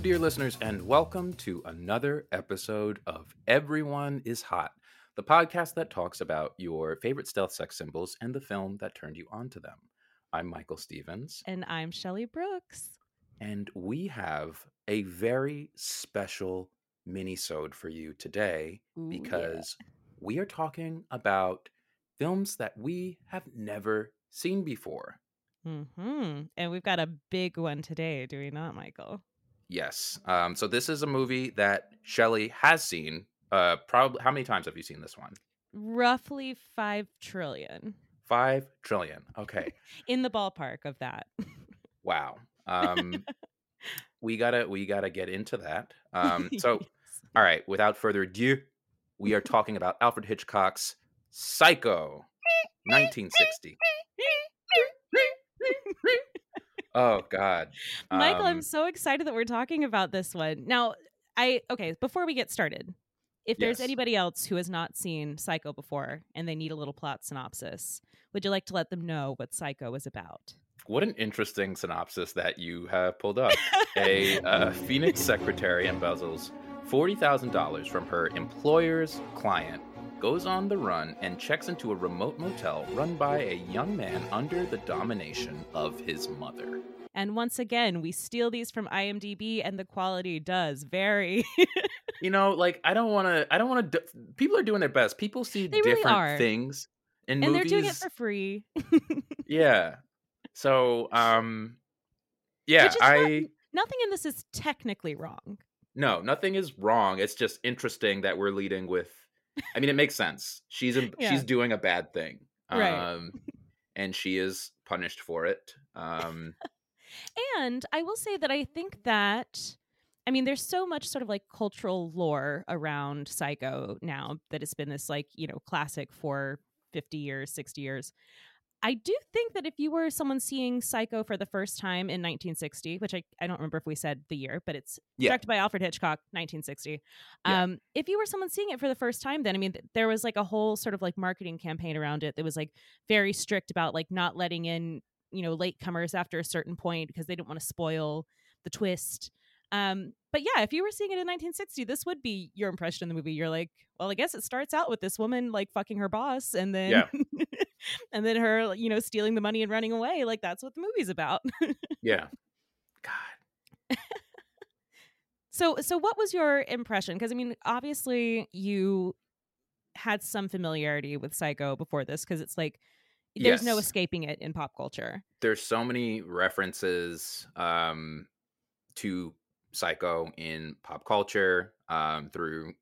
Hello, dear listeners, and welcome to another episode of Everyone is Hot, the podcast that talks about your favorite stealth sex symbols and the film that turned you onto them. I'm Michael Stevens, And I'm Shelly Brooks. and we have a very special mini-sode for you today Ooh, yeah. because we are talking about films that we have never seen before. Mm-hmm. And we've got a big one today, do we not, Michael? Yes. Um, so this is a movie that Shelley has seen. Uh, probably how many times have you seen this one? Roughly five trillion. Five trillion. Okay. in the ballpark of that. Wow. Um, we gotta we gotta get into that. Um, so Yes. all right. Without further ado, we are talking about Alfred Hitchcock's Psycho, 1960. Oh God, Michael, I'm Um, so excited that we're talking about this one. Now, I okay, before we get started, if there's Yes. anybody else who has not seen Psycho before and they need a little plot synopsis, would you like to let them know what Psycho is about? What an interesting synopsis that you have pulled up. A uh, Phoenix secretary embezzles $40,000 from her employer's client, goes on the run, and checks into a remote motel run by a young man under the domination of his mother. And once again, we steal these from IMDb and the quality does vary. You know, like I don't want to. I don't want to. people are doing their best. People see They different are. things in and movies. they're doing it for free. yeah. So, um, yeah, is not- I. Nothing in this is technically wrong. No, nothing is wrong. It's just interesting that we're leading with. I mean, it makes sense. She's a, Yeah. she's doing a bad thing, Right. um, and she is punished for it. Um, And I will say that I think that I mean there's so much sort of like cultural lore around Psycho now that it's been this like, you know, classic for 50 years, 60 years. I do think that if you were someone seeing Psycho for the first time in 1960, which I, I don't remember if we said the year, but it's Yeah. directed by Alfred Hitchcock, 1960. Yeah. Um, if you were someone seeing it for the first time, then I mean, th- there was like a whole sort of like marketing campaign around it that was like very strict about like not letting in, you know, latecomers after a certain point because they didn't want to spoil the twist. Um, but yeah, if you were seeing it in 1960, this would be your impression of the movie. You're like, well, I guess it starts out with this woman like fucking her boss, and then Yeah. and then her, you know, stealing the money and running away. Like that's what the movie's about. yeah. God. So, so what was your impression? Because I mean, obviously you had some familiarity with Psycho before this, because it's like there's no escaping it in pop culture. There's so many references um, to Psycho in pop culture um, through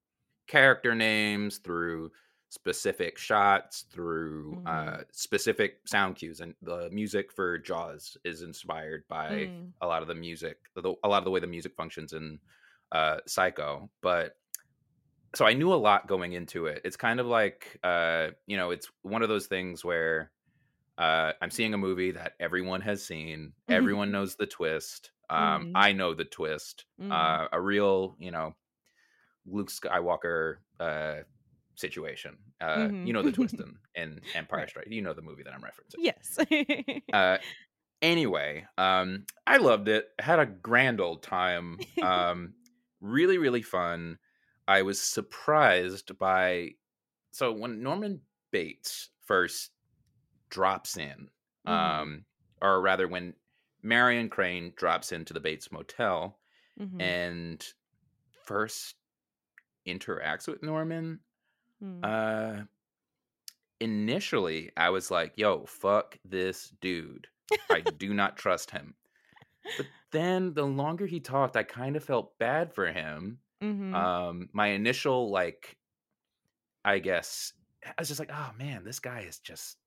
character names, through specific shots, through uh, Mhm. specific sound cues, and the music for Jaws is inspired by Mm. a lot of the music, the, a lot of the way the music functions in uh, Psycho. But so I knew a lot going into it. It's kind of like, uh, you know, it's one of those things where uh, I'm seeing a movie that everyone has seen, everyone knows the twist. Um, Mhm. I know the twist. Mhm. Uh, a real, you know, Luke Skywalker uh, situation. Uh, Mhm. You know the twist in, in Empire Right. Strikes. You know the movie that I'm referencing. yes. Uh, anyway, um, I loved it. Had a grand old time. Um, really, really fun. I was surprised by so when Norman Bates first drops in, Mhm. um, or rather when Marion Crane drops into the Bates Motel Mhm. and first interacts with Norman, Mm. uh initially I was like, yo, fuck this dude. I do not trust him. But then the longer he talked, I kind of felt bad for him. Mhm. Um my initial like I guess I was just like, oh man, this guy is just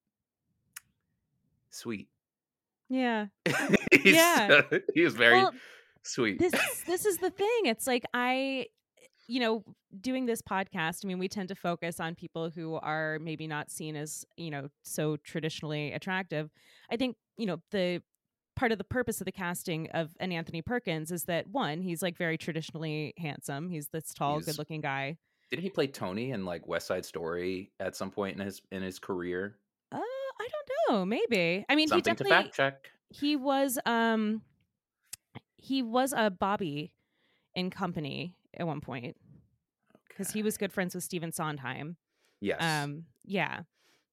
sweet. yeah. He's Yeah. so- he is very Well, sweet. this this is the thing. It's like I you know, doing this podcast, I mean, we tend to focus on people who are maybe not seen as, you know, so traditionally attractive. I think, you know, the part of the purpose of the casting of an Anthony Perkins is that one, he's like very traditionally handsome. He's this tall, He's- good-looking guy. Didn't he play Tony in like West Side Story at some point in his in his career? Uh, I don't know, maybe. I mean, Something he to fact check. He was um he was a Bobby in company at one point because he was good friends with Stephen Sondheim. Yes. Um, yeah.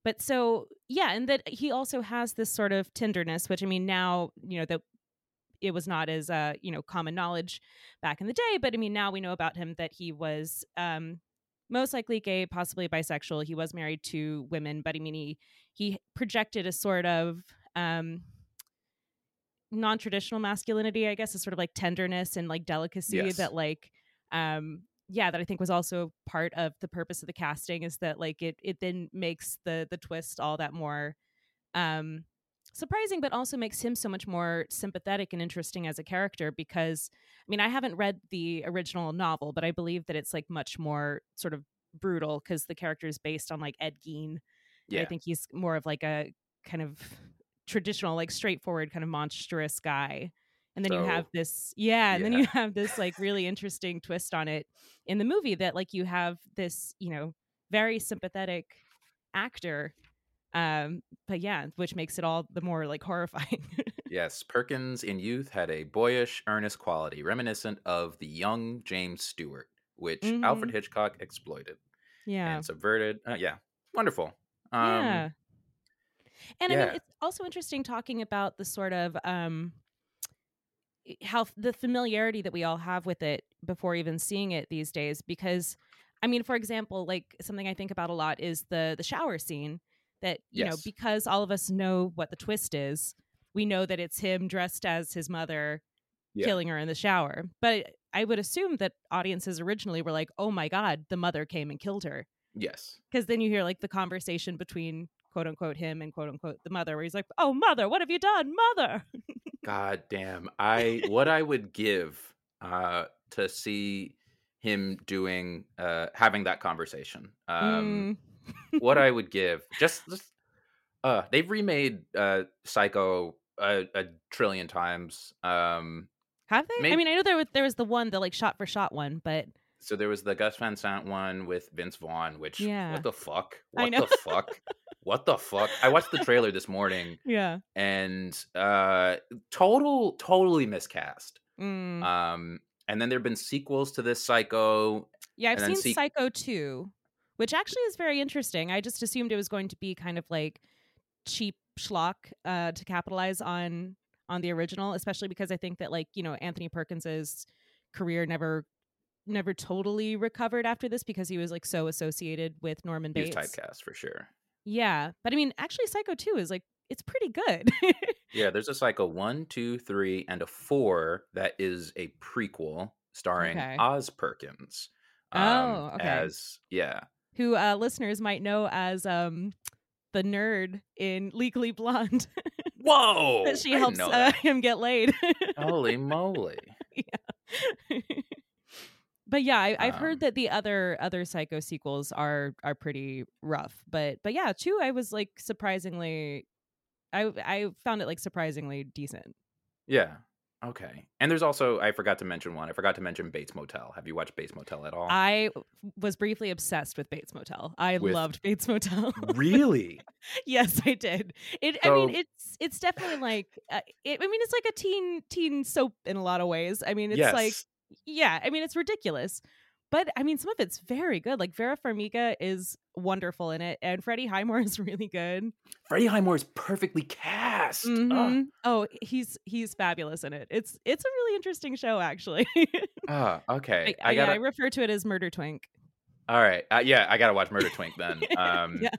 But so yeah, and that he also has this sort of tenderness, which I mean now, you know, that it was not as uh, you know, common knowledge back in the day, but I mean now we know about him that he was um most likely gay, possibly bisexual. He was married to women, but I mean he he projected a sort of um non-traditional masculinity, I guess, is sort of like tenderness and like delicacy Yes. that like um yeah that i think was also part of the purpose of the casting is that like it it then makes the the twist all that more um surprising but also makes him so much more sympathetic and interesting as a character because i mean i haven't read the original novel but i believe that it's like much more sort of brutal because the character is based on like ed gein yeah. i think he's more of like a kind of traditional like straightforward kind of monstrous guy and then you have this yeah and then you have this like really interesting twist on it in the movie that like you have this you know very sympathetic actor um but yeah which makes it all the more like horrifying Yes, Perkins in youth had a boyish, earnest quality reminiscent of the young James Stewart, which Alfred Hitchcock exploited Mm-hmm. yeah and subverted. Uh, yeah, wonderful. Um, yeah and i mean it's also interesting talking about the sort of um how the familiarity that we all have with it before even seeing it these days because i mean for example like something i think about a lot is the the shower scene that you know because all of us know what the twist is we know that it's him dressed as his mother Yeah. killing her in the shower but i would assume that audiences originally were like oh my god the mother came and killed her Yes. because then you hear like the conversation between quote unquote him and quote unquote the mother where he's like oh mother what have you done mother God damn. I what I would give uh to see him doing uh having that conversation. Um Mm. what I would give just just uh they've remade uh Psycho a, a trillion times. Um have they i mean i know there was there was the one the like shot for shot one but so there was the Gus Van Sant one with Vince Vaughn, which Yeah. what the fuck? What the fuck? What the fuck? I watched the trailer this morning yeah and uh total totally miscast. Mm. Um and then there've been sequels to this Psycho. yeah i've seen see- psycho 2 which actually is very interesting i just assumed it was going to be kind of like cheap schlock uh to capitalize on on the original especially because i think that like you know anthony perkins's career never never totally recovered after this because he was like so associated with norman He was bates typecast for sure. Yeah, but I mean, actually, Psycho Two is like it's pretty good. Yeah, there's a Psycho one, two, three, and a four that is a prequel starring Okay. Oz Perkins. um, Oh, okay. As yeah, Who uh, listeners might know as um the nerd in Legally Blonde whoa, that she helps know uh, him get laid. Holy moly! But yeah, I, I've Um, heard that the other other Psycho sequels are are pretty rough. But but yeah, two I was like surprisingly, I I found it like surprisingly decent. Yeah, Okay. And there's also I forgot to mention one. I forgot to mention Bates Motel. Have you watched Bates Motel at all? I was briefly obsessed with Bates Motel. I With- loved Bates Motel. really? yes, I did. It. I mean, it's it's definitely like. Uh, it, I mean, it's like a teen teen soap in a lot of ways. I mean, it's yes. like yeah. I mean, it's ridiculous, but I mean, some of it's very good. Like Vera Farmiga is wonderful in it, and Freddie Highmore is really good. Freddie Highmore is perfectly cast. Ugh. Mhm. Oh, he's he's fabulous in it. It's it's a really interesting show, actually. Ah, okay. I, I, gotta. I refer to it as Murder Twink. all right. Uh, yeah, I gotta watch Murder Twink then. Um, yeah.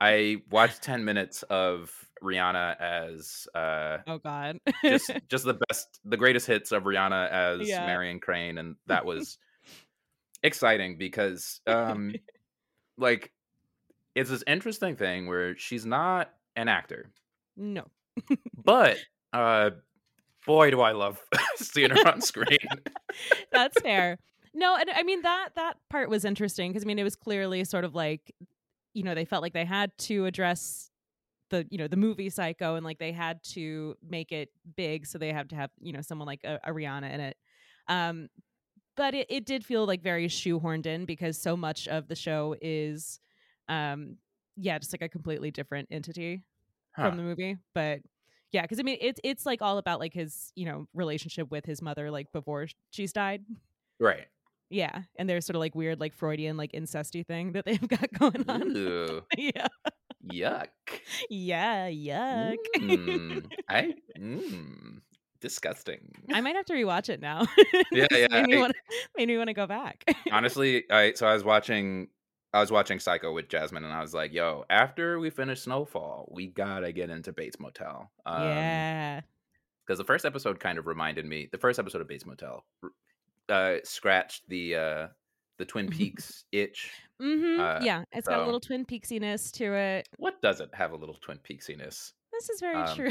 I watched ten minutes of Rihanna as uh, Oh God. just just the best, the greatest hits of Rihanna as Yeah. Marion Crane, and that was exciting because, um, like, it's this interesting thing where she's not an actor, no. but uh, boy, do I love seeing her on screen. That's fair. No, and I mean that that part was interesting because I mean it was clearly sort of like you know they felt like they had to address the you know the movie Psycho and like they had to make it big, so they had to have you know someone like a, a Rihanna in it. Um, but it, it did feel like very shoehorned in because so much of the show is, um, yeah, just like a completely different entity Huh. from the movie. But yeah, because I mean it's it's like all about like his you know relationship with his mother like before she's died. Right. Yeah, and there's sort of like weird like Freudian like incesty thing that they've got going on. Yeah, yuck. yeah, yuck. Mm, I mm, disgusting. I might have to rewatch it now. Yeah, yeah, Made me I- want made me want to go back. Honestly, I so I was watching I was watching Psycho with Jasmine and I was like, yo, after we finish Snowfall, we gotta get into Bates Motel. Um, yeah. Because the first episode kind of reminded me the first episode of Bates Motel uh scratched the uh the Twin Peaks itch. Mm-hmm. uh, yeah, it's got a little Twin Peaksiness to it. What doesn't have a little Twin Peaksiness? This is very Um, true.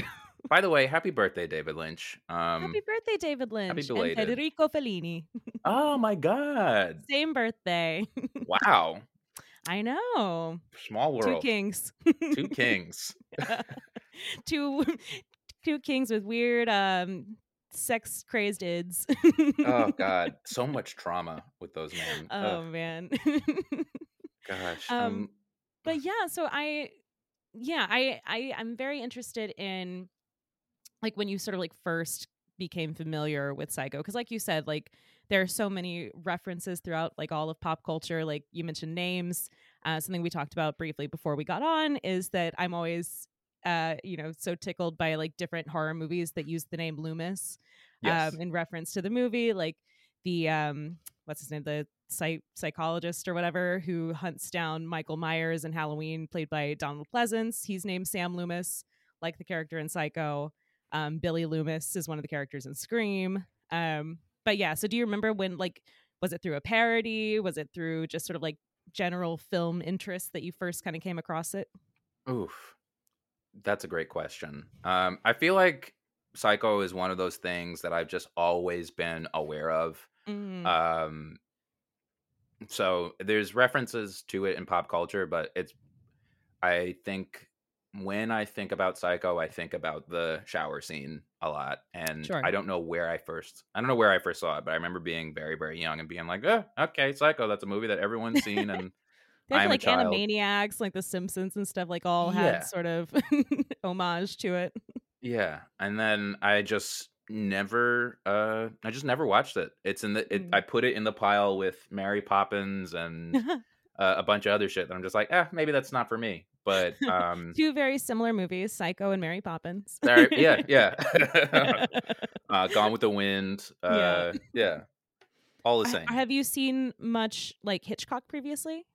By the way, happy birthday, David Lynch. Um Happy birthday, David Lynch and belated. Federico Fellini. Oh my god. Same birthday. Wow. I know. Small world. Two kings. Two kings. two two kings with weird um sex crazed ids. Oh god, so much trauma with those men. Oh Ugh, man. gosh. um, Um, but yeah, so I yeah, I I I'm very interested in like when you sort of like first became familiar with Psycho because like you said like there are so many references throughout like all of pop culture like you mentioned names uh, something we talked about briefly before we got on is that I'm always uh you know so tickled by like different horror movies that use the name Loomis yes. um, in reference to the movie, like the um, what's his name, the psych- psychologist or whatever who hunts down Michael Myers in Halloween, played by Donald Pleasence. He's named Sam Loomis, like the character in Psycho. Um, Billy Loomis is one of the characters in Scream. Um, but yeah, so do you remember when like was it through a parody? Was it through just sort of like general film interest that you first kind of came across it? Oof. That's a great question. Um, I feel like Psycho is one of those things that I've just always been aware of. Mm, Um, so there's references to it in pop culture, but it's I think when I think about Psycho, I think about the shower scene a lot, and Sure. I don't know where I first I don't know where I first saw it, but I remember being very very young and being like, oh, okay, Psycho, that's a movie that everyone's seen, and They have like child. Animaniacs, like The Simpsons and stuff, like all Yeah. had sort of homage to it. Yeah, and then I just never uh I just never watched it. It's in the it, Mm. I put it in the pile with Mary Poppins and uh, a bunch of other shit that I'm just like, eh, maybe that's not for me. But um Two very similar movies, Psycho and Mary Poppins. there- yeah, yeah. uh Gone with the Wind. Yeah. Uh yeah. All the same. Have you seen much like Hitchcock previously?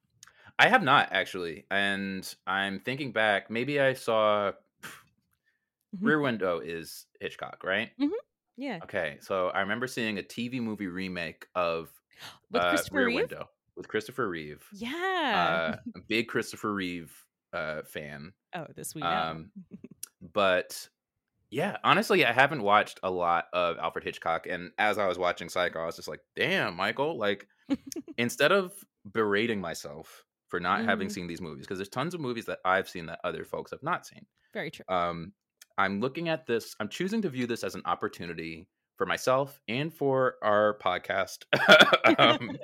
I have not actually. And I'm thinking back, maybe I saw Mhm. Rear Window is Hitchcock, right? Yeah, Okay, so I remember seeing a TV movie remake of with uh, Rear Reeve. Window with Christopher Reeve. Yeah. Uh, a big Christopher Reeve uh, fan. oh, this we know. Um, but yeah, honestly, I haven't watched a lot of Alfred Hitchcock. And as I was watching Psycho, I was just like, damn, Michael, like, instead of berating myself for not having Mhm. seen these movies, because there's tons of movies that I've seen that other folks have not seen. very true. Um, I'm looking at this, I'm choosing to view this as an opportunity for myself and for our podcast, um,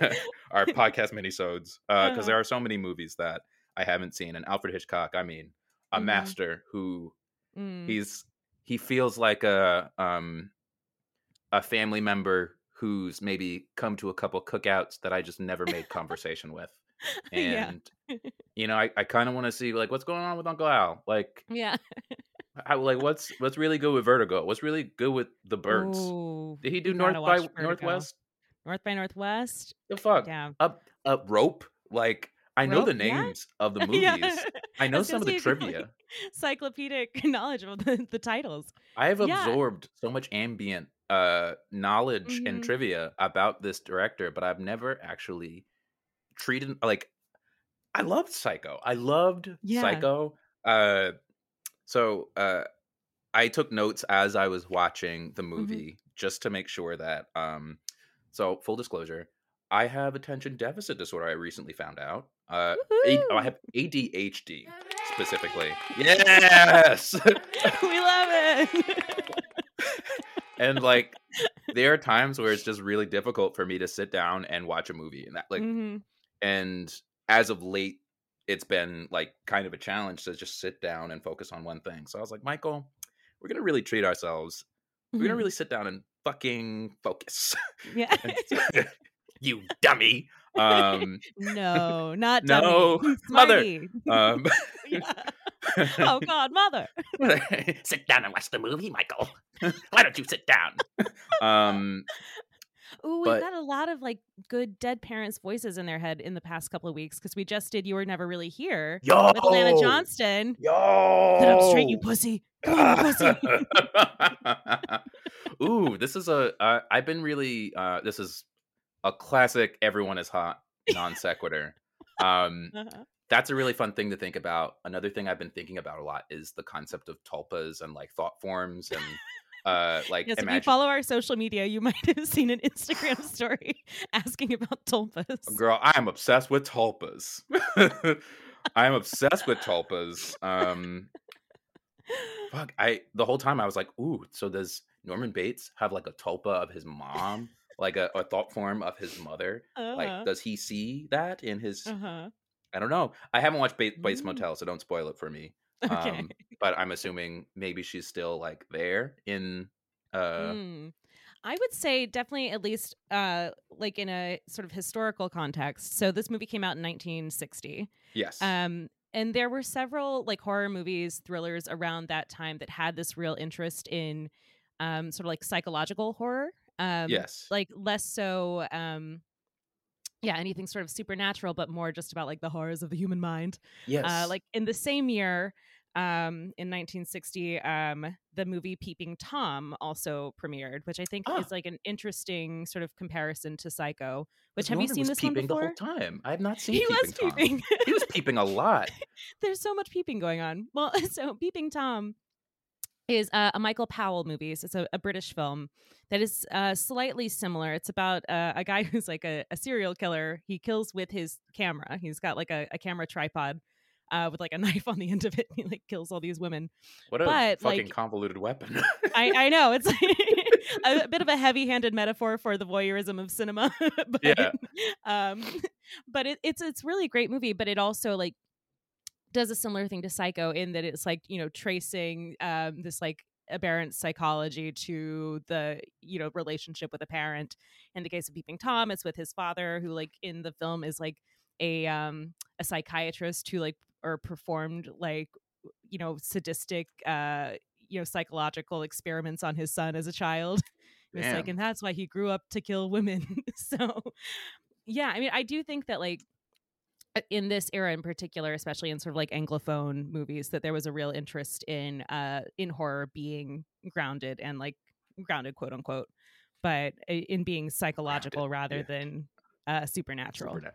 our podcast minisodes, because Uh-huh. there are so many movies that I haven't seen. And Alfred Hitchcock, I mean, a Mhm. master who Mm. he's he feels like a um a family member who's maybe come to a couple cookouts that I just never made conversation with. Yeah. And you know, I, I kind of want to see like what's going on with Uncle Al. Like yeah. like what's what's really good with Vertigo? What's really good with the birds? Ooh, Did he do North by Vertigo. Northwest? North by Northwest. The fuck? Yeah. Up up rope? Like I know the Rope, yeah. names of the movies. Yeah. I know some of the you, like, trivia. Cyclopedic knowledge of the, the titles. I have Yeah. absorbed so much ambient uh knowledge and Mhm. trivia about this director, but I've never actually treated like I loved Psycho. I loved Yeah. Psycho. Uh so uh I took notes as I was watching the Mm-hmm. movie just to make sure that um so full disclosure, I have attention deficit disorder I recently found out. Uh A- oh, I have ADHD specifically. Yes. we love it. and like there are times where it's just really difficult for me to sit down and watch a movie and that like Mhm. And as of late it's been like kind of a challenge to just sit down and focus on one thing. So i was like michael we're gonna really treat ourselves. We're gonna Mhm. really sit down and fucking focus. Yeah. you dummy. Um no, not No, dummy. mother. Um oh God, mother. sit down and watch the movie michael. Why don't you sit down? Um Ooh, we've got a lot of like good dead parents' voices in their head in the past couple of weeks because we just did "You Were Never Really Here" yo with Alana Johnston. yo Sit up straight, you pussy. Come on, you pussy. Ooh, this is a. Uh, I've been really. Uh, this is a classic. Everyone is hot non sequitur. Um, Uh-huh. that's a really fun thing to think about. Another thing I've been thinking about a lot is the concept of tulpas and like thought forms and uh, like Yes, if you follow our social media, you might have seen an Instagram story asking about tulpas. Girl, I am obsessed with tulpas. I am obsessed with tulpas. Um, fuck, I the whole time I was like, ooh, so does Norman Bates have like a tulpa of his mom, like a, a thought form of his mother? Uh-huh. Like, does he see that in his? uh-huh. I don't know. I haven't watched Bates, Bates Mm. Motel, so don't spoil it for me. Okay. Um, but I'm assuming maybe she's still like there in. uh Mm. I would say definitely at least uh like in a sort of historical context. So this movie came out in 1960. Yes. Um and there were several like horror movies, thrillers around that time that had this real interest in um sort of like psychological horror. Um yes. like less so um yeah, anything sort of supernatural but more just about like the horrors of the human mind. yes. Uh, like in the same year, um, in 1960, um, the movie Peeping Tom also premiered, which I think Ah. is like an interesting sort of comparison to Psycho. Which have you seen this one before? the whole time. I have not seen He peeping was Tom. peeping. he was peeping a lot. There's so much peeping going on. Well, so Peeping Tom is uh, a Michael Powell movie. So it's a, a British film that is uh, slightly similar. It's about uh, a guy who's like a, a serial killer. He kills with his camera. He's got like a, a camera tripod uh, with like a knife on the end of it. He like kills all these women. What a But, fucking like- convoluted weapon. I, I know it's a, bit of a heavy-handed metaphor for the voyeurism of cinema. but, Yeah. Um, but it, it's it's really great movie. But it also like does a similar thing to Psycho in that it's like you know tracing um, this like aberrant psychology to the you know relationship with a parent. In the case of Peeping Tom, it's with his father, who like in the film is like a um a psychiatrist who like or performed like you know sadistic uh you know psychological experiments on his son as a child. It's like and that's why he grew up to kill women. So yeah i mean i do think that like in this era in particular especially in sort of like anglophone movies that there was a real interest in uh in horror being grounded and like grounded quote unquote but uh, in being psychological rather yeah. than uh supernatural Supernat-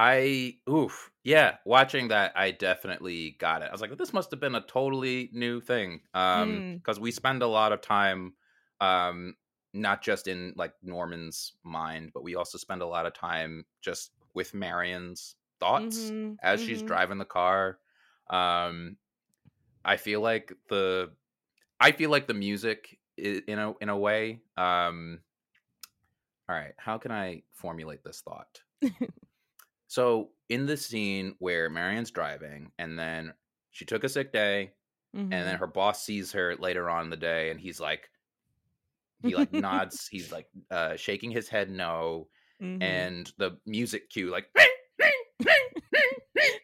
I oof yeah. Watching that, I definitely got it. I was like, this must have been a totally new thing, um, Mm. because we spend a lot of time, um, not just in like Norman's mind, but we also spend a lot of time just with Marion's thoughts Mhm, as she's mhm. driving the car. Um, I feel like the, I feel like the music in a in a way. Um, all right, how can I formulate this thought? so in the scene where Marianne's driving, and then she took a sick day, and then Mhm. her boss sees her later on in the day, and he's like, he like nods, he's like uh, shaking his head no, Mhm. and the music cue like,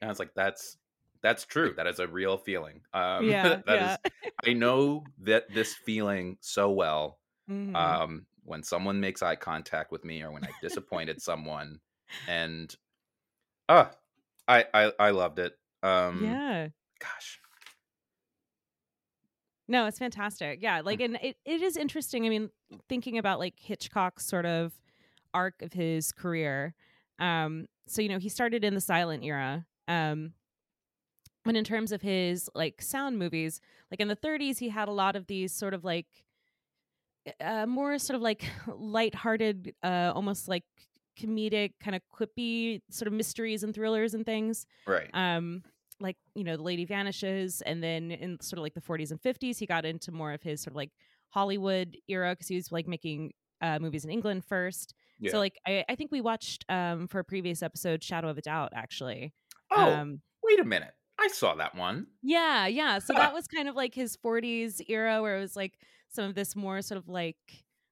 and I was like, that's that's true. That is a real feeling. Um, yeah, that is yeah. I know that this feeling so well. Mhm. Um, when someone makes eye contact with me, or when I disappointed someone, and uh I I I loved it. Um, yeah. gosh, No, it's fantastic. Yeah, like and it, it is interesting. I mean, thinking about like Hitchcock's sort of arc of his career. Um, so you know, he started in the silent era. Um and in terms of his like sound movies, like in the 30s, he had a lot of these sort of like uh, more sort of like lighthearted, uh, almost like comedic, kind of quippy sort of mysteries and thrillers and things right? um like you know the lady vanishes and then in sort of like the 40s and 50s he got into more of his sort of like hollywood era because he was like making uh, movies in england first yeah. so like I, I think we watched um for a previous episode shadow of a doubt actually oh, um wait a minute, I saw that one. yeah yeah so Huh. that was kind of like his 40s era where it was like some of this more sort of like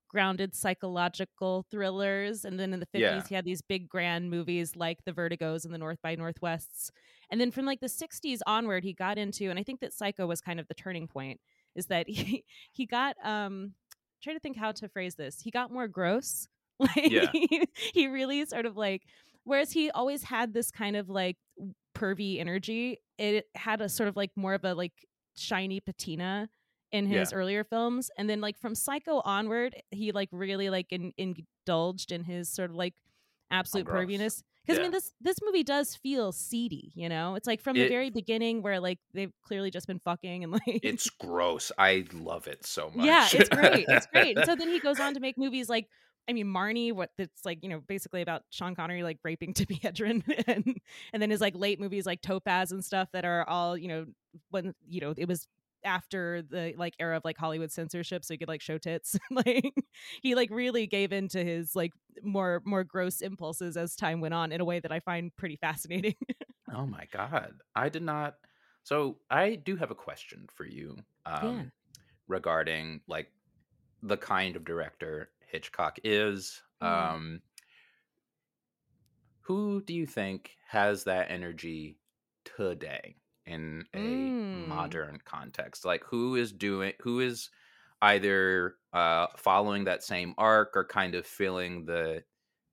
grounded psychological thrillers and then in the 50s Yeah. he had these big grand movies like the vertigos and the north by northwests and then from like the 60s onward he got into and i think that psycho was kind of the turning point is that he he got um trying to think how to phrase this he got more gross like Yeah. he, he really sort of like whereas he always had this kind of like pervy energy it had a sort of like more of a like shiny patina in his earlier films and then like from psycho onward he like really like in, indulged in his sort of like oh, absolute gross. perviness because i mean this this movie does feel seedy you know it's like from the very beginning where like they've clearly just been fucking and like It's gross. I love it so much. yeah, it's great. It's great. And so then he goes on to make movies like I mean Marnie, what that's like, you know, basically about Sean Connery like raping Tippi Hedren and and then his like late movies like Topaz and stuff that are all, you know, when you know, it was after the like era of like Hollywood censorship so he could like show tits. like he like really gave into his like more more gross impulses as time went on in a way that I find pretty fascinating. Oh my god, I did not. So I do have a question for you. Um, Yeah. Regarding like the kind of director Hitchcock is. Mhm. Um, who do you think has that energy today in a Mm. modern context? Like who is doing? Who is either uh, following that same arc or kind of filling the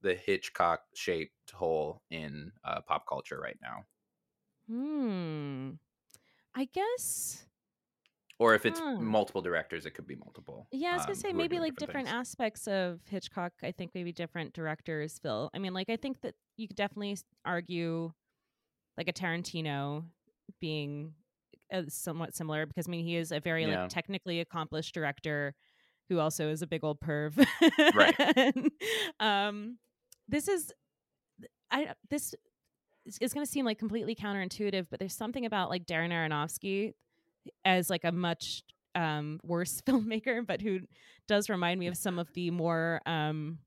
the Hitchcock shaped hole in uh, pop culture right now? hmm. I guess Or if it's Hmm. multiple directors, it could be multiple. Yeah, I was gonna um, say maybe like different, things. aspects of Hitchcock. I think maybe different directors fill. I mean, like I think that you could definitely argue like a Tarantino being uh, somewhat similar because I mean he is a very Yeah. like technically accomplished director who also is a big old perv. Right. And, um, this is I this is- is going to seem like completely counterintuitive, but there's something about like Darren Aronofsky as like a much um worse filmmaker but who does remind me of some of the more um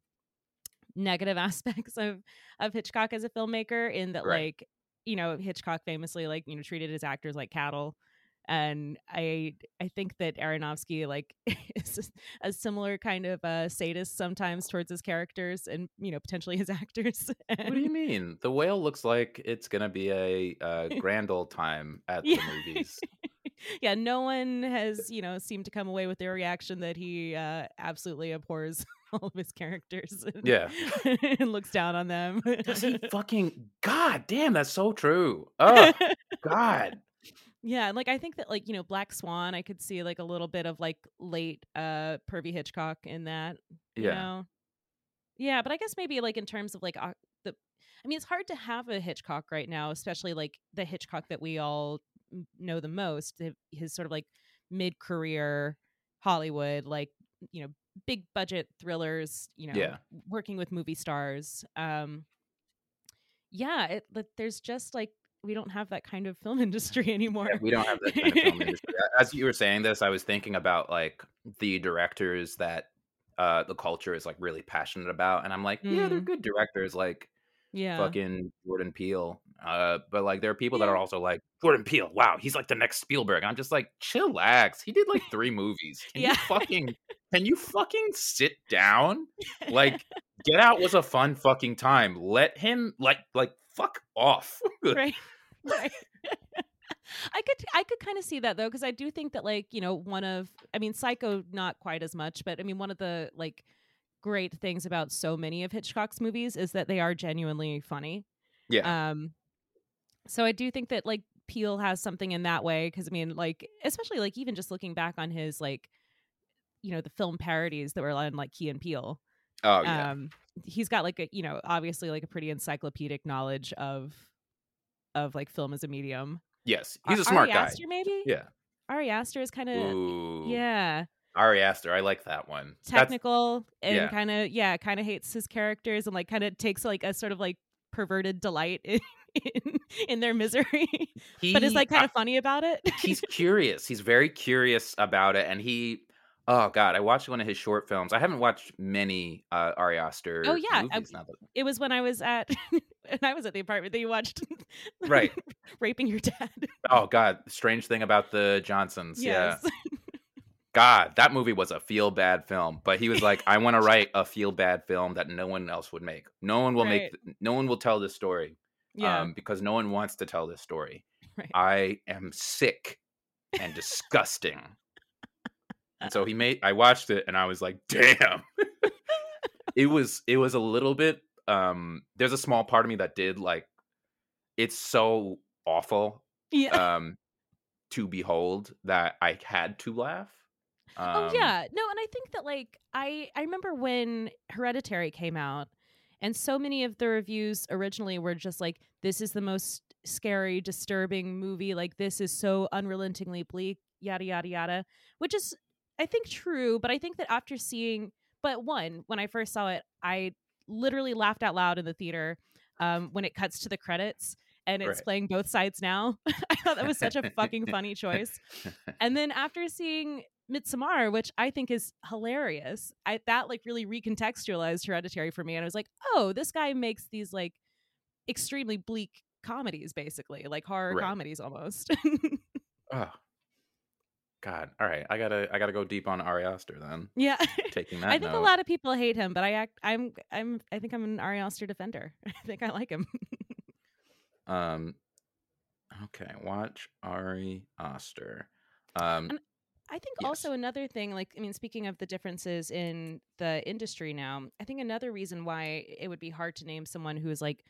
negative aspects of of Hitchcock as a filmmaker in that Right. like you know Hitchcock famously like you know treated his actors like cattle and I I think that Aronofsky like is a similar kind of uh sadist sometimes towards his characters and you know potentially his actors What do you mean? The whale looks like it's gonna be a, uh grand old time at Yeah. the movies. yeah, no one has, you know, seemed to come away with their reaction that he uh, absolutely abhors all of his characters. And, Yeah. and looks down on them. Does he fucking? God damn, that's so true. Oh God. Yeah, and like I think that like, you know, Black Swan, I could see like a little bit of like late uh pervy Hitchcock in that. You Yeah. know? Yeah, but I guess maybe like in terms of like uh, the I mean, it's hard to have a Hitchcock right now, especially like the Hitchcock that we all know the most, his sort of like mid-career Hollywood, like, you know, big budget thrillers, you know, Yeah. working with movie stars. Um yeah, it but there's just like we don't have that kind of film industry anymore. Yeah, we don't have that kind of film industry. As you were saying this, I was thinking about like the directors that uh the culture is like really passionate about, and I'm like, yeah, they're Mm. good directors, like yeah. fucking Jordan Peele. Uh, but like there are people that are also like Jordan Peele. Wow, he's like the next Spielberg. I'm just like, chillax. He did like three movies. Can Yeah. you fucking can you fucking sit down? Like, Get Out was a fun fucking time. Let him like like fuck off. right right i could i could kind of see that though because i do think that like you know one of i mean psycho not quite as much but i mean one of the like great things about so many of hitchcock's movies is that they are genuinely funny yeah. um so i do think that like Peele has something in that way because i mean like especially like even just looking back on his like you know the film parodies that were on like Key and Peele oh yeah. um he's got like a you know obviously like a pretty encyclopedic knowledge of of like film as a medium yes. He's a smart Ari guy. Aster maybe Yeah. Ari Aster is kind of yeah Ari Aster. I like that one. That's- technical and yeah. kind of yeah kind of hates his characters and like kind of takes like a sort of like perverted delight in in, in their misery but is like kind of funny about it he's curious. He's very curious about it, and he. Oh God, I watched one of his short films. I haven't watched many uh, Ari Aster. Oh, yeah, I- movies now that- it was when I was at and I was at the apartment that you watched Right. raping your dad Oh God, strange thing about the Johnsons. Yeah. yes God, that movie was a feel bad film, but he was like, I want to write a feel bad film that no one else would make. No one will make. No one will tell this story. yeah Um, because no one wants to tell this story. Right. I am sick and disgusting. And so he made I watched it and I was like, damn. it was it was a little bit um there's a small part of me that did like it's so awful yeah um to behold that I had to laugh. Um, oh yeah no and i think that like i i remember when hereditary came out and so many of the reviews originally were just like this is the most scary disturbing movie like this is so unrelentingly bleak yada yada yada which is i think true but i think that after seeing but one when i first saw it i literally laughed out loud in the theater um, when it cuts to the credits and it's Right. playing both sides now i thought that was such a fucking funny choice and then after seeing Midsommar, which I think is hilarious, I that like really recontextualized Hereditary for me, and I was like, oh, this guy makes these like extremely bleak comedies, basically like horror Right. comedies almost. oh. God. All right. I gotta I gotta go deep on Ari Aster then. yeah, Taking that I think note. a lot of people hate him, but I act, I'm, I'm, I think I'm an Ari Aster defender. I think I like him. Um, okay, watch Ari Aster. Um, And I think Yes. also another thing, like, I mean, speaking of the differences in the industry now, I think another reason why it would be hard to name someone who is like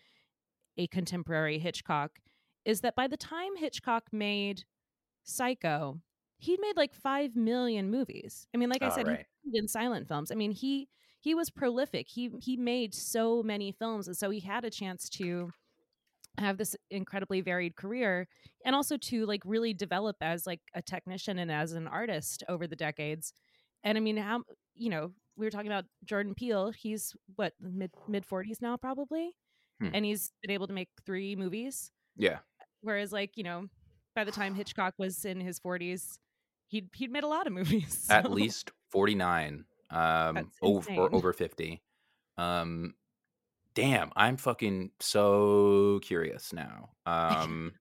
a contemporary Hitchcock is that by the time Hitchcock made Psycho, he'd made like 5 million movies. I mean, like I Oh, said, right. he did silent films. I mean, he he was prolific. He he made so many films and so he had a chance to have this incredibly varied career and also to like really develop as like a technician and as an artist over the decades and i mean how you know we were talking about jordan peele he's what mid mid 40s now probably Hmm. and he's been able to make three movies yeah, whereas like you know by the time hitchcock was in his 40s he'd he'd made a lot of movies at least forty nine. Um, over or over fifty. Um, damn, I'm fucking so curious now. Um,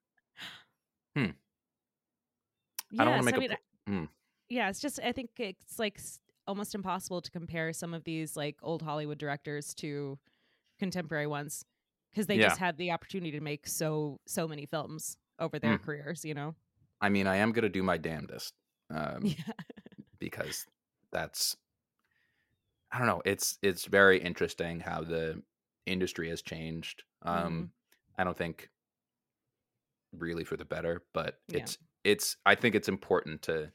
I don't want to make a. mean, po- mm. yeah it's just i think it's like almost impossible to compare some of these like old hollywood directors to contemporary ones because they Yeah. just had the opportunity to make so so many films over their Mm. careers you know I mean, I am gonna do my damnedest. Um, yeah because that's I don't know. It's it's very interesting how the industry has changed. Mm-hmm. Um, I don't think really for the better, but Yeah. it's it's. I think it's important to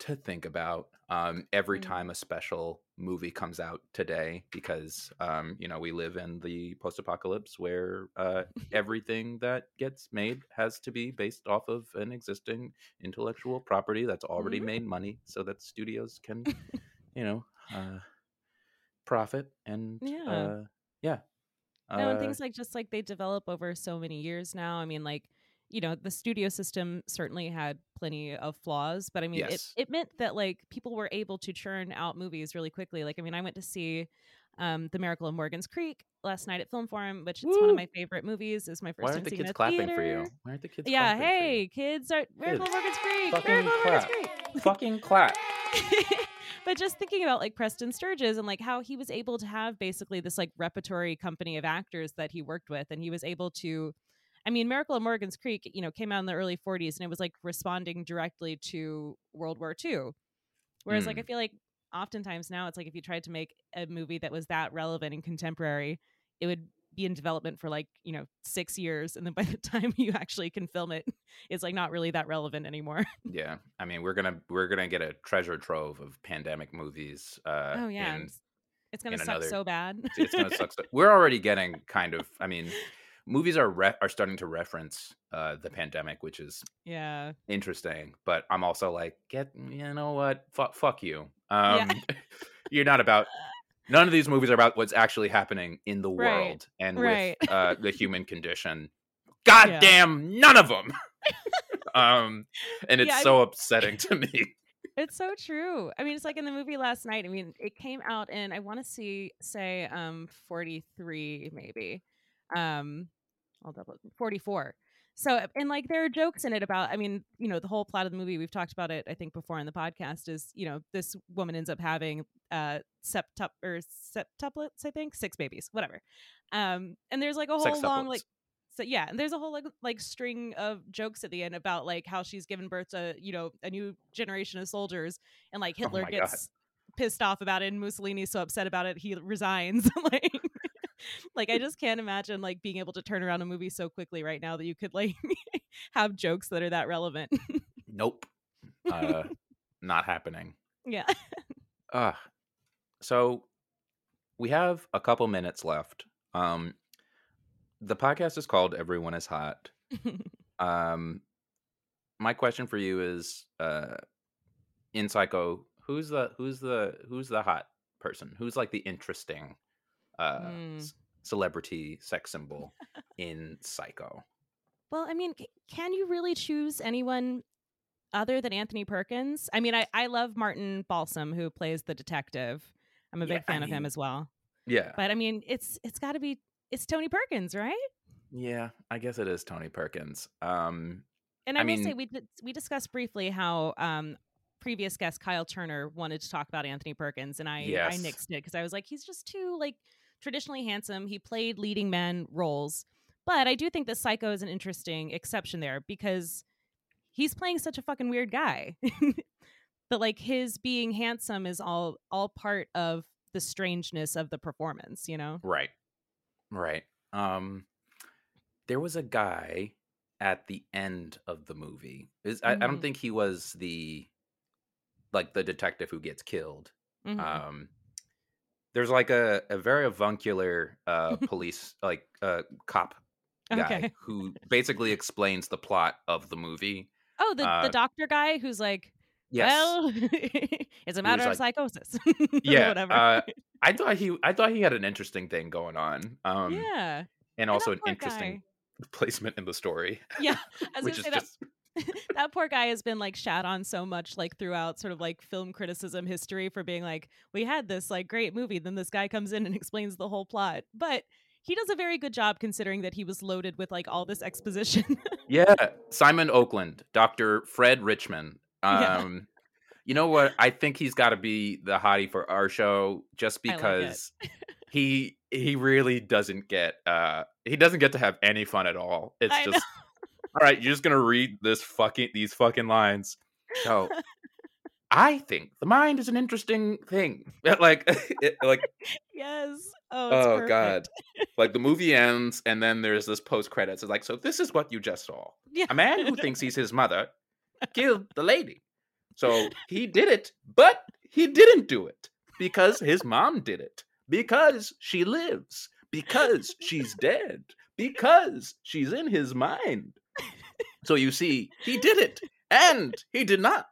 to think about um, every Mhm. time a special movie comes out today because um, you know we live in the post-apocalypse where uh, everything that gets made has to be based off of an existing intellectual property that's already Mhm. made money so that studios can you know uh, profit and Yeah. uh, yeah No, and Uh, things like just like they develop over so many years now. I mean, like, you know, the studio system certainly had plenty of flaws, but I mean, Yes. it, it meant that like people were able to churn out movies really quickly. Like, I mean, I went to see um, The Miracle of Morgan's Creek last night at Film Forum, which is one of my favorite movies. Was my first why aren't the kids clapping for you? Why aren't the kids Yeah, clapping for you? hey, kids are Miracle of Kids, Morgan's Creek. fucking Miracle of Morgan's. Creek. Fucking clap. but just thinking about like Preston Sturges and like how he was able to have basically this like repertory company of actors that he worked with, and he was able to. I mean, Miracle of Morgan's Creek, you know, came out in the early 40s, and it was like responding directly to World War II. Whereas, like, I Mm. feel like oftentimes now it's like if you tried to make a movie that was that relevant and contemporary, it would be in development for like you know six years, and then by the time you actually can film it, it's like not really that relevant anymore. Yeah, I mean, we're gonna we're gonna get a treasure trove of pandemic movies. Uh, oh yeah, in- it's, it's gonna suck another- so bad. it's gonna suck. so- We're already getting kind of. I mean, movies are re- are starting to reference uh, the pandemic, which is yeah. interesting. But I'm also like, get you know what? Fuck, fuck you. Um, Yeah. you're not about. None of these movies are about what's actually happening in the Right, world and right. with uh, the human condition. God Yeah. damn, none of them. um, and it's Yeah, so upsetting to me. It's so true. I mean, it's like in the movie last night. I mean, it came out in I want to see say um 43 maybe. Um I'll double 44. So and like there are jokes in it about I mean, you know, the whole plot of the movie we've talked about it I think before in the podcast is, you know, this woman ends up having uh septup or septuplets, I think, six babies, whatever. Um and there's like a whole long like so yeah, and there's a whole like like string of jokes at the end about like how she's given birth to you know a new generation of soldiers, and like Oh Hitler God. gets pissed off about it, and Mussolini's so upset about it he resigns. like, like I just can't imagine like being able to turn around a movie so quickly right now that you could like have jokes that are that relevant. Nope. Uh, not happening. yeah, Uh, so we have a couple minutes left. Um, the podcast is called Everyone is Hot. Um, my question for you is, uh, in Psycho, who's the who's the who's the hot person? Who's like the interesting uh Hmm. celebrity sex symbol in Psycho? Well, I mean, c- can you really choose anyone other than Anthony Perkins? I mean, I, I love Martin Balsam, who plays the detective. I'm a Yeah, big fan I of him as well. Yeah, But I mean, it's it's got to be it's Tony Perkins, right? yeah, I guess it is Tony Perkins. Um, And I I, will say mean- we we discussed briefly how um previous guest Kyle Turner wanted to talk about Anthony Perkins, and I I nixed it because I was like, he's just too like traditionally handsome. He played leading men roles, but I do think that Psycho is an interesting exception there because he's playing such a fucking weird guy. but like his being handsome is all all part of the strangeness of the performance, you know? Right. Right. Um there was a guy at the end of the movie. Is I, I don't Mhm. think he was the like the detective who gets killed. Mhm. Um there's like a, a very avuncular uh police like uh cop guy Okay. who basically explains the plot of the movie. Oh, the, uh, the doctor guy who's like, Yes. Well, it's a matter of like- psychosis. yeah. whatever. Uh, I thought he I thought he had an interesting thing going on. Um yeah. and also an interesting placement in the story. Yeah. Which is just that poor guy has been like shat on so much like throughout sort of like film criticism history for being like we had this like great movie then this guy comes in and explains the whole plot but he does a very good job considering that he was loaded with like all this exposition Yeah, Simon Oakland, Dr. Fred Richmond. Yeah. Um you know what? I think he's got to be the hottie for our show just like because he he really doesn't get uh he doesn't get to have any fun at all. It's I know. All right, you're just going to read this fucking these fucking lines. So I think the mind is an interesting thing. like it, like yes oh, oh god. Like the movie ends and then there's this post credits. It's like so this is what you just saw. yeah. A man who thinks he's his mother killed the lady. So he did it, but he didn't do it because his mom did it. Because she lives. Because she's dead. Because she's in his mind. So you see, he did it and he did not.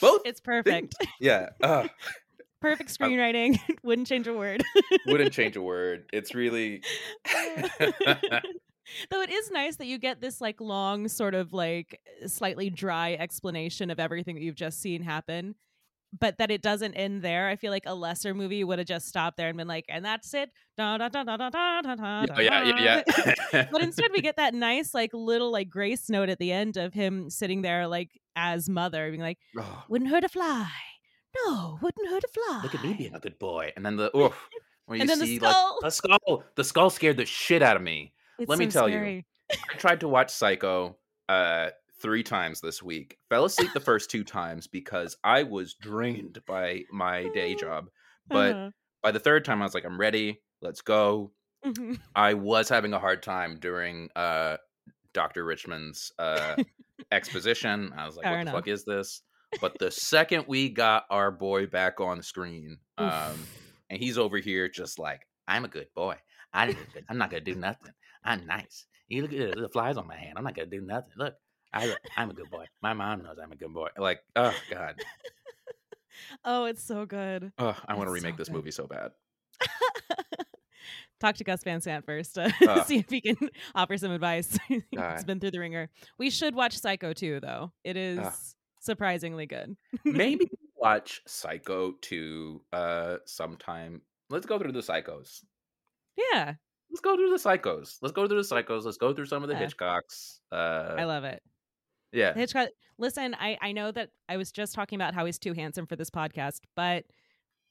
Both it's perfect yeah. Uh, Perfect screenwriting. Wouldn't change a word. Wouldn't change a word. It's really. Though it is nice that you get this like long, sort of like slightly dry explanation of everything that you've just seen happen, but that it doesn't end there. I feel like a lesser movie would have just stopped there and been like, and that's it. Da, da, da, da, da, da, da, da, Oh, yeah, yeah, yeah. but instead we get that nice like little like grace note at the end of him sitting there like as mother being like Oh, wouldn't hurt a fly no wouldn't hurt a fly look at me being a good boy. And then the oof, where you And then the see skull. like the skull. The skull scared the shit out of me. It's let me so tell you. I tried to watch Psycho uh three times this week. Fell asleep the first two times because I was drained by my day job. But Uh-huh. by the third time I was like, I'm ready. Let's go. Mhm. I was having a hard time during uh Dr. Richmond's uh exposition. I was like, Fair what enough. the fuck is this? But the second we got our boy back on the screen, um, and he's over here just like, I'm a good boy. I'm not gonna do nothing. I'm nice. You look at the flies on my hand. I'm not gonna do nothing. Look, I, I'm a good boy. My mom knows I'm a good boy. Like, oh god, oh it's so good oh, I want to It's so remake this good. movie so bad. talk to gus van sant first to Ugh. see if he can offer some advice he's God. been through the ringer we should watch psycho 2 though it is surprisingly good Maybe watch Psycho 2 uh sometime. Let's go through the psychos. yeah Let's go through the psychos. Let's go through the psychos. Let's go through some of the. Hitchcocks. Uh i love it yeah. Hitchcock. Listen, I I know that I was just talking about how he's too handsome for this podcast, but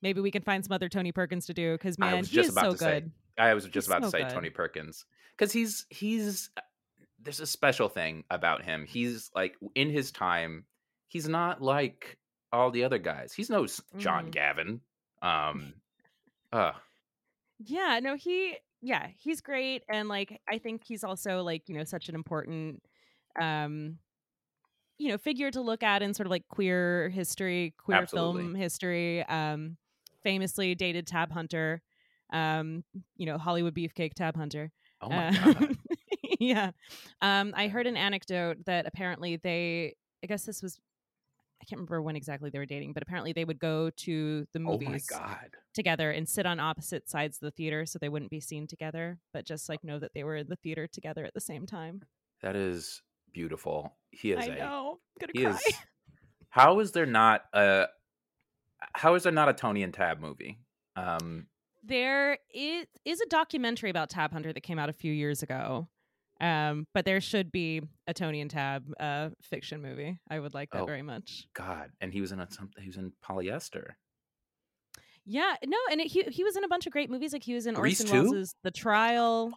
maybe we can find some other Tony Perkins to do because man, was he is so to say, good. I was He's just about to say good. Tony Perkins cuz he's he's uh, there's a special thing about him. He's like in his time, he's not like all the other guys. He's no John Mhm. Gavin. Um uh Yeah, no, he yeah, he's great, and like I think he's also like you know such an important um you know figure to look at in sort of like queer history, queer film history. Um, famously dated Tab Hunter, um, you know Hollywood beefcake Tab Hunter. oh my Uh, god. yeah. Um, I heard an anecdote that apparently they, I guess this was, I can't remember when exactly they were dating, but apparently they would go to the Oh movies god. together and sit on opposite sides of the theater so they wouldn't be seen together, but just like know that they were in the theater together at the same time. That is beautiful. He is I a know. I'm gonna cry. is how is there not a how is there not a Tony and Tab movie? Um There is, is a documentary about Tab Hunter that came out a few years ago. Um, but there should be a Tony and Tab uh, fiction movie. I would like that Oh. very much. God, and he was in a some he was in polyester. Yeah, no, and it, he he was in a bunch of great movies. Like he was in Orson too? Welles' The Trial.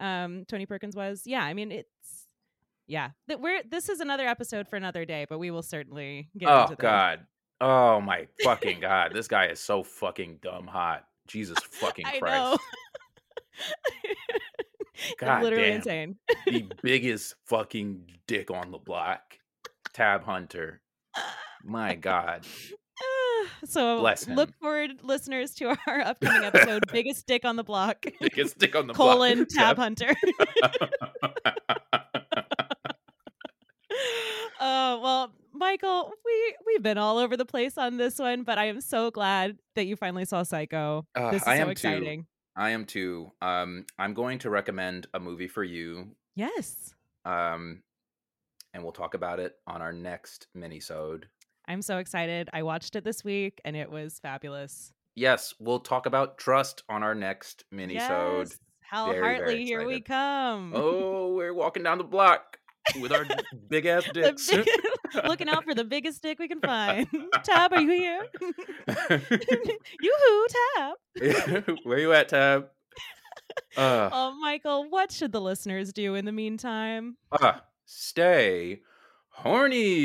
Um, Tony Perkins was. Yeah, I mean it's yeah. That we're this is another episode for another day, but we will certainly get oh into. God. Oh my fucking God. This guy is so fucking dumb hot. Jesus fucking I Christ. God literally damn. insane. the biggest fucking dick on the block. Tab Hunter. My God. so Bless look him. forward, listeners, to our upcoming episode, "Biggest Dick on the Block." Biggest dick on the colon block. Tab Hunter. Oh well, Michael, we we've been all over the place on this one, but I am so glad that you finally saw Psycho. Uh, this is I so am too. exciting. I am too. Um, I'm going to recommend a movie for you. Yes, Um, and we'll talk about it on our next mini-sode. I'm so excited. I watched it this week, and it was fabulous. Yes, we'll talk about Trust on our next mini-sode. Yes, Hal Very, very Hartley, here we come. Oh, we're walking down the block with our big ass dicks. big- looking out for the biggest dick we can find. Tab, are you here? Yoo-hoo, Tab. Where you at, Tab? Uh, Oh, Michael, what should the listeners do in the meantime? uh, stay horny.